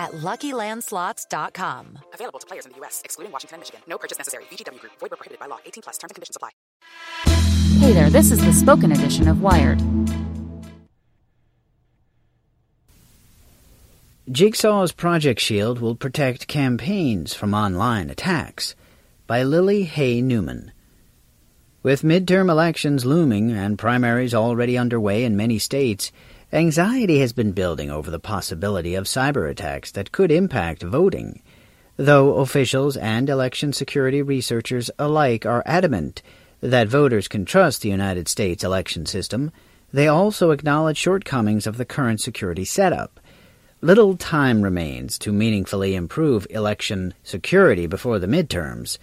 at LuckyLandSlots.com. Available to players in the U.S., excluding Washington and Michigan. No purchase necessary. VGW Group. Void where prohibited by law. 18 plus. Terms and conditions apply. Hey there, this is the spoken edition of Wired. Jigsaw's Project Shield will protect campaigns from online attacks by Lily Hay Newman. With midterm elections looming and primaries already underway in many states, anxiety has been building over the possibility of cyber attacks that could impact voting. Though officials and election security researchers alike are adamant that voters can trust the United States election system, they also acknowledge shortcomings of the current security setup. Little time remains to meaningfully improve election security before the midterms,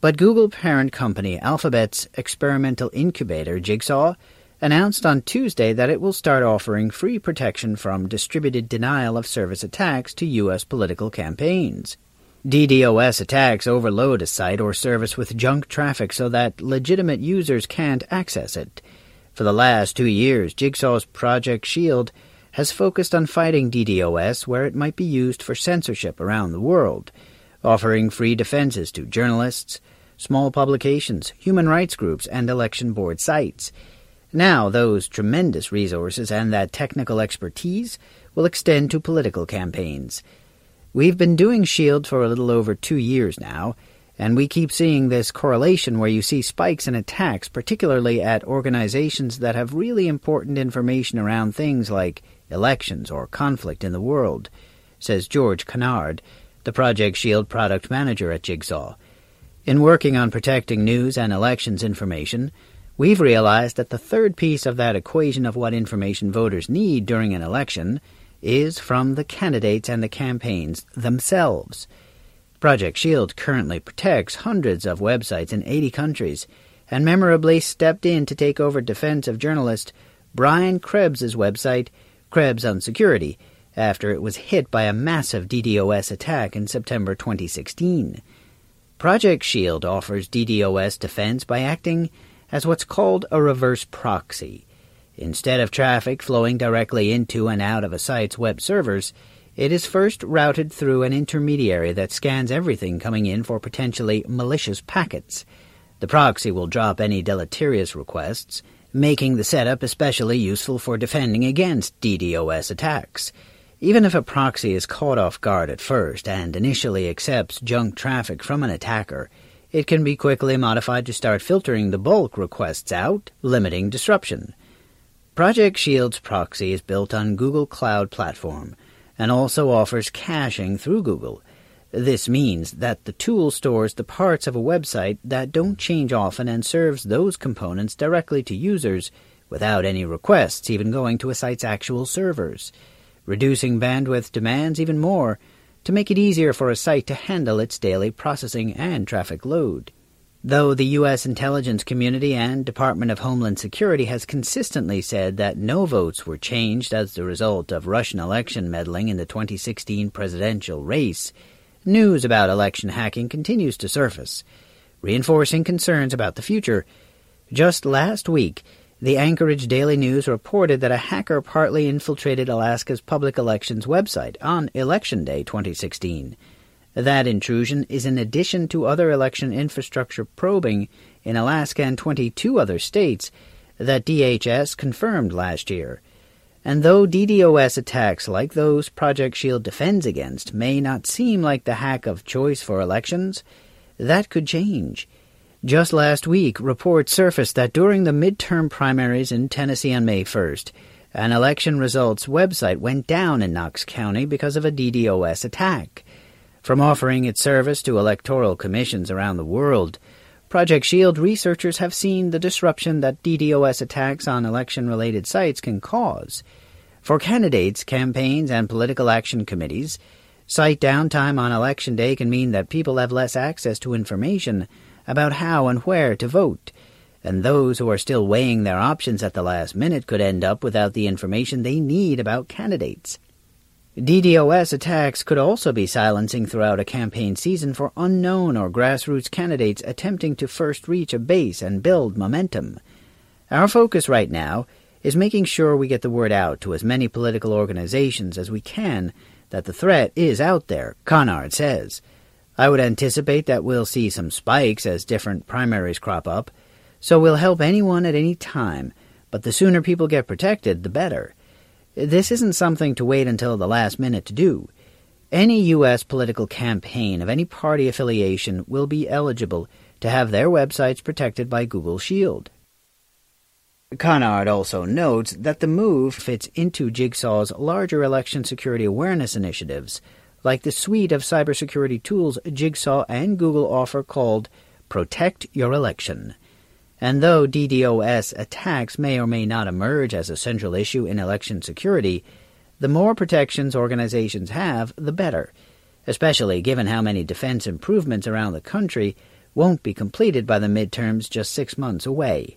but Google parent company Alphabet's experimental incubator Jigsaw announced on Tuesday that it will start offering free protection from distributed denial of service attacks to U.S. political campaigns. DDoS attacks overload a site or service with junk traffic so that legitimate users can't access it. For the last two years, Jigsaw's Project Shield has focused on fighting DDoS where it might be used for censorship around the world, offering free defenses to journalists, small publications, human rights groups, and election board sites. Now, those tremendous resources and that technical expertise will extend to political campaigns. We've been doing SHIELD for a little over two years now, and we keep seeing this correlation where you see spikes in attacks, particularly at organizations that have really important information around things like elections, or conflict in the world, says George Conard, the Project Shield product manager at Jigsaw. In working on protecting news and elections information, we've realized that the third piece of that equation of what information voters need during an election is from the candidates and the campaigns themselves. Project Shield currently protects hundreds of websites in 80 countries and memorably stepped in to take over defense of journalist Brian Krebs's website Krebs on security after it was hit by a massive DDoS attack in September 2016. Project Shield offers DDoS defense by acting as what's called a reverse proxy. Instead of traffic flowing directly into and out of a site's web servers, it is first routed through an intermediary that scans everything coming in for potentially malicious packets. The proxy will drop any deleterious requests making the setup especially useful for defending against DDoS attacks. Even if a proxy is caught off guard at first and initially accepts junk traffic from an attacker, it can be quickly modified to start filtering the bulk requests out, limiting disruption. Project Shield's proxy is built on Google Cloud Platform and also offers caching through Google, this means that the tool stores the parts of a website that don't change often and serves those components directly to users without any requests even going to a site's actual servers, reducing bandwidth demands even more to make it easier for a site to handle its daily processing and traffic load. Though the U.S. intelligence community and Department of Homeland Security has consistently said that no votes were changed as the result of Russian election meddling in the 2016 presidential race, news about election hacking continues to surface, reinforcing concerns about the future. Just last week, the Anchorage Daily News reported that a hacker partly infiltrated Alaska's public elections website on Election Day 2016. That intrusion is in addition to other election infrastructure probing in Alaska and 22 other states that DHS confirmed last year. And though DDoS attacks like those Project Shield defends against may not seem like the hack of choice for elections, that could change. Just last week, reports surfaced that during the midterm primaries in Tennessee on May 1st, an election results website went down in Knox County because of a DDoS attack. From offering its service to electoral commissions around the world, Project Shield researchers have seen the disruption that DDoS attacks on election related sites can cause. For candidates, campaigns, and political action committees, site downtime on election day can mean that people have less access to information about how and where to vote, and those who are still weighing their options at the last minute could end up without the information they need about candidates. DDoS attacks could also be silencing throughout a campaign season for unknown or grassroots candidates attempting to first reach a base and build momentum. Our focus right now is making sure we get the word out to as many political organizations as we can that the threat is out there, Conard says. I would anticipate that we'll see some spikes as different primaries crop up, so we'll help anyone at any time, but the sooner people get protected, the better. This isn't something to wait until the last minute to do. Any U.S. political campaign of any party affiliation will be eligible to have their websites protected by Google Shield. Conard also notes that the move fits into Jigsaw's larger election security awareness initiatives, like the suite of cybersecurity tools Jigsaw and Google offer called Protect Your Election. And though DDoS attacks may or may not emerge as a central issue in election security, the more protections organizations have, the better, especially given how many defense improvements around the country won't be completed by the midterms just six months away.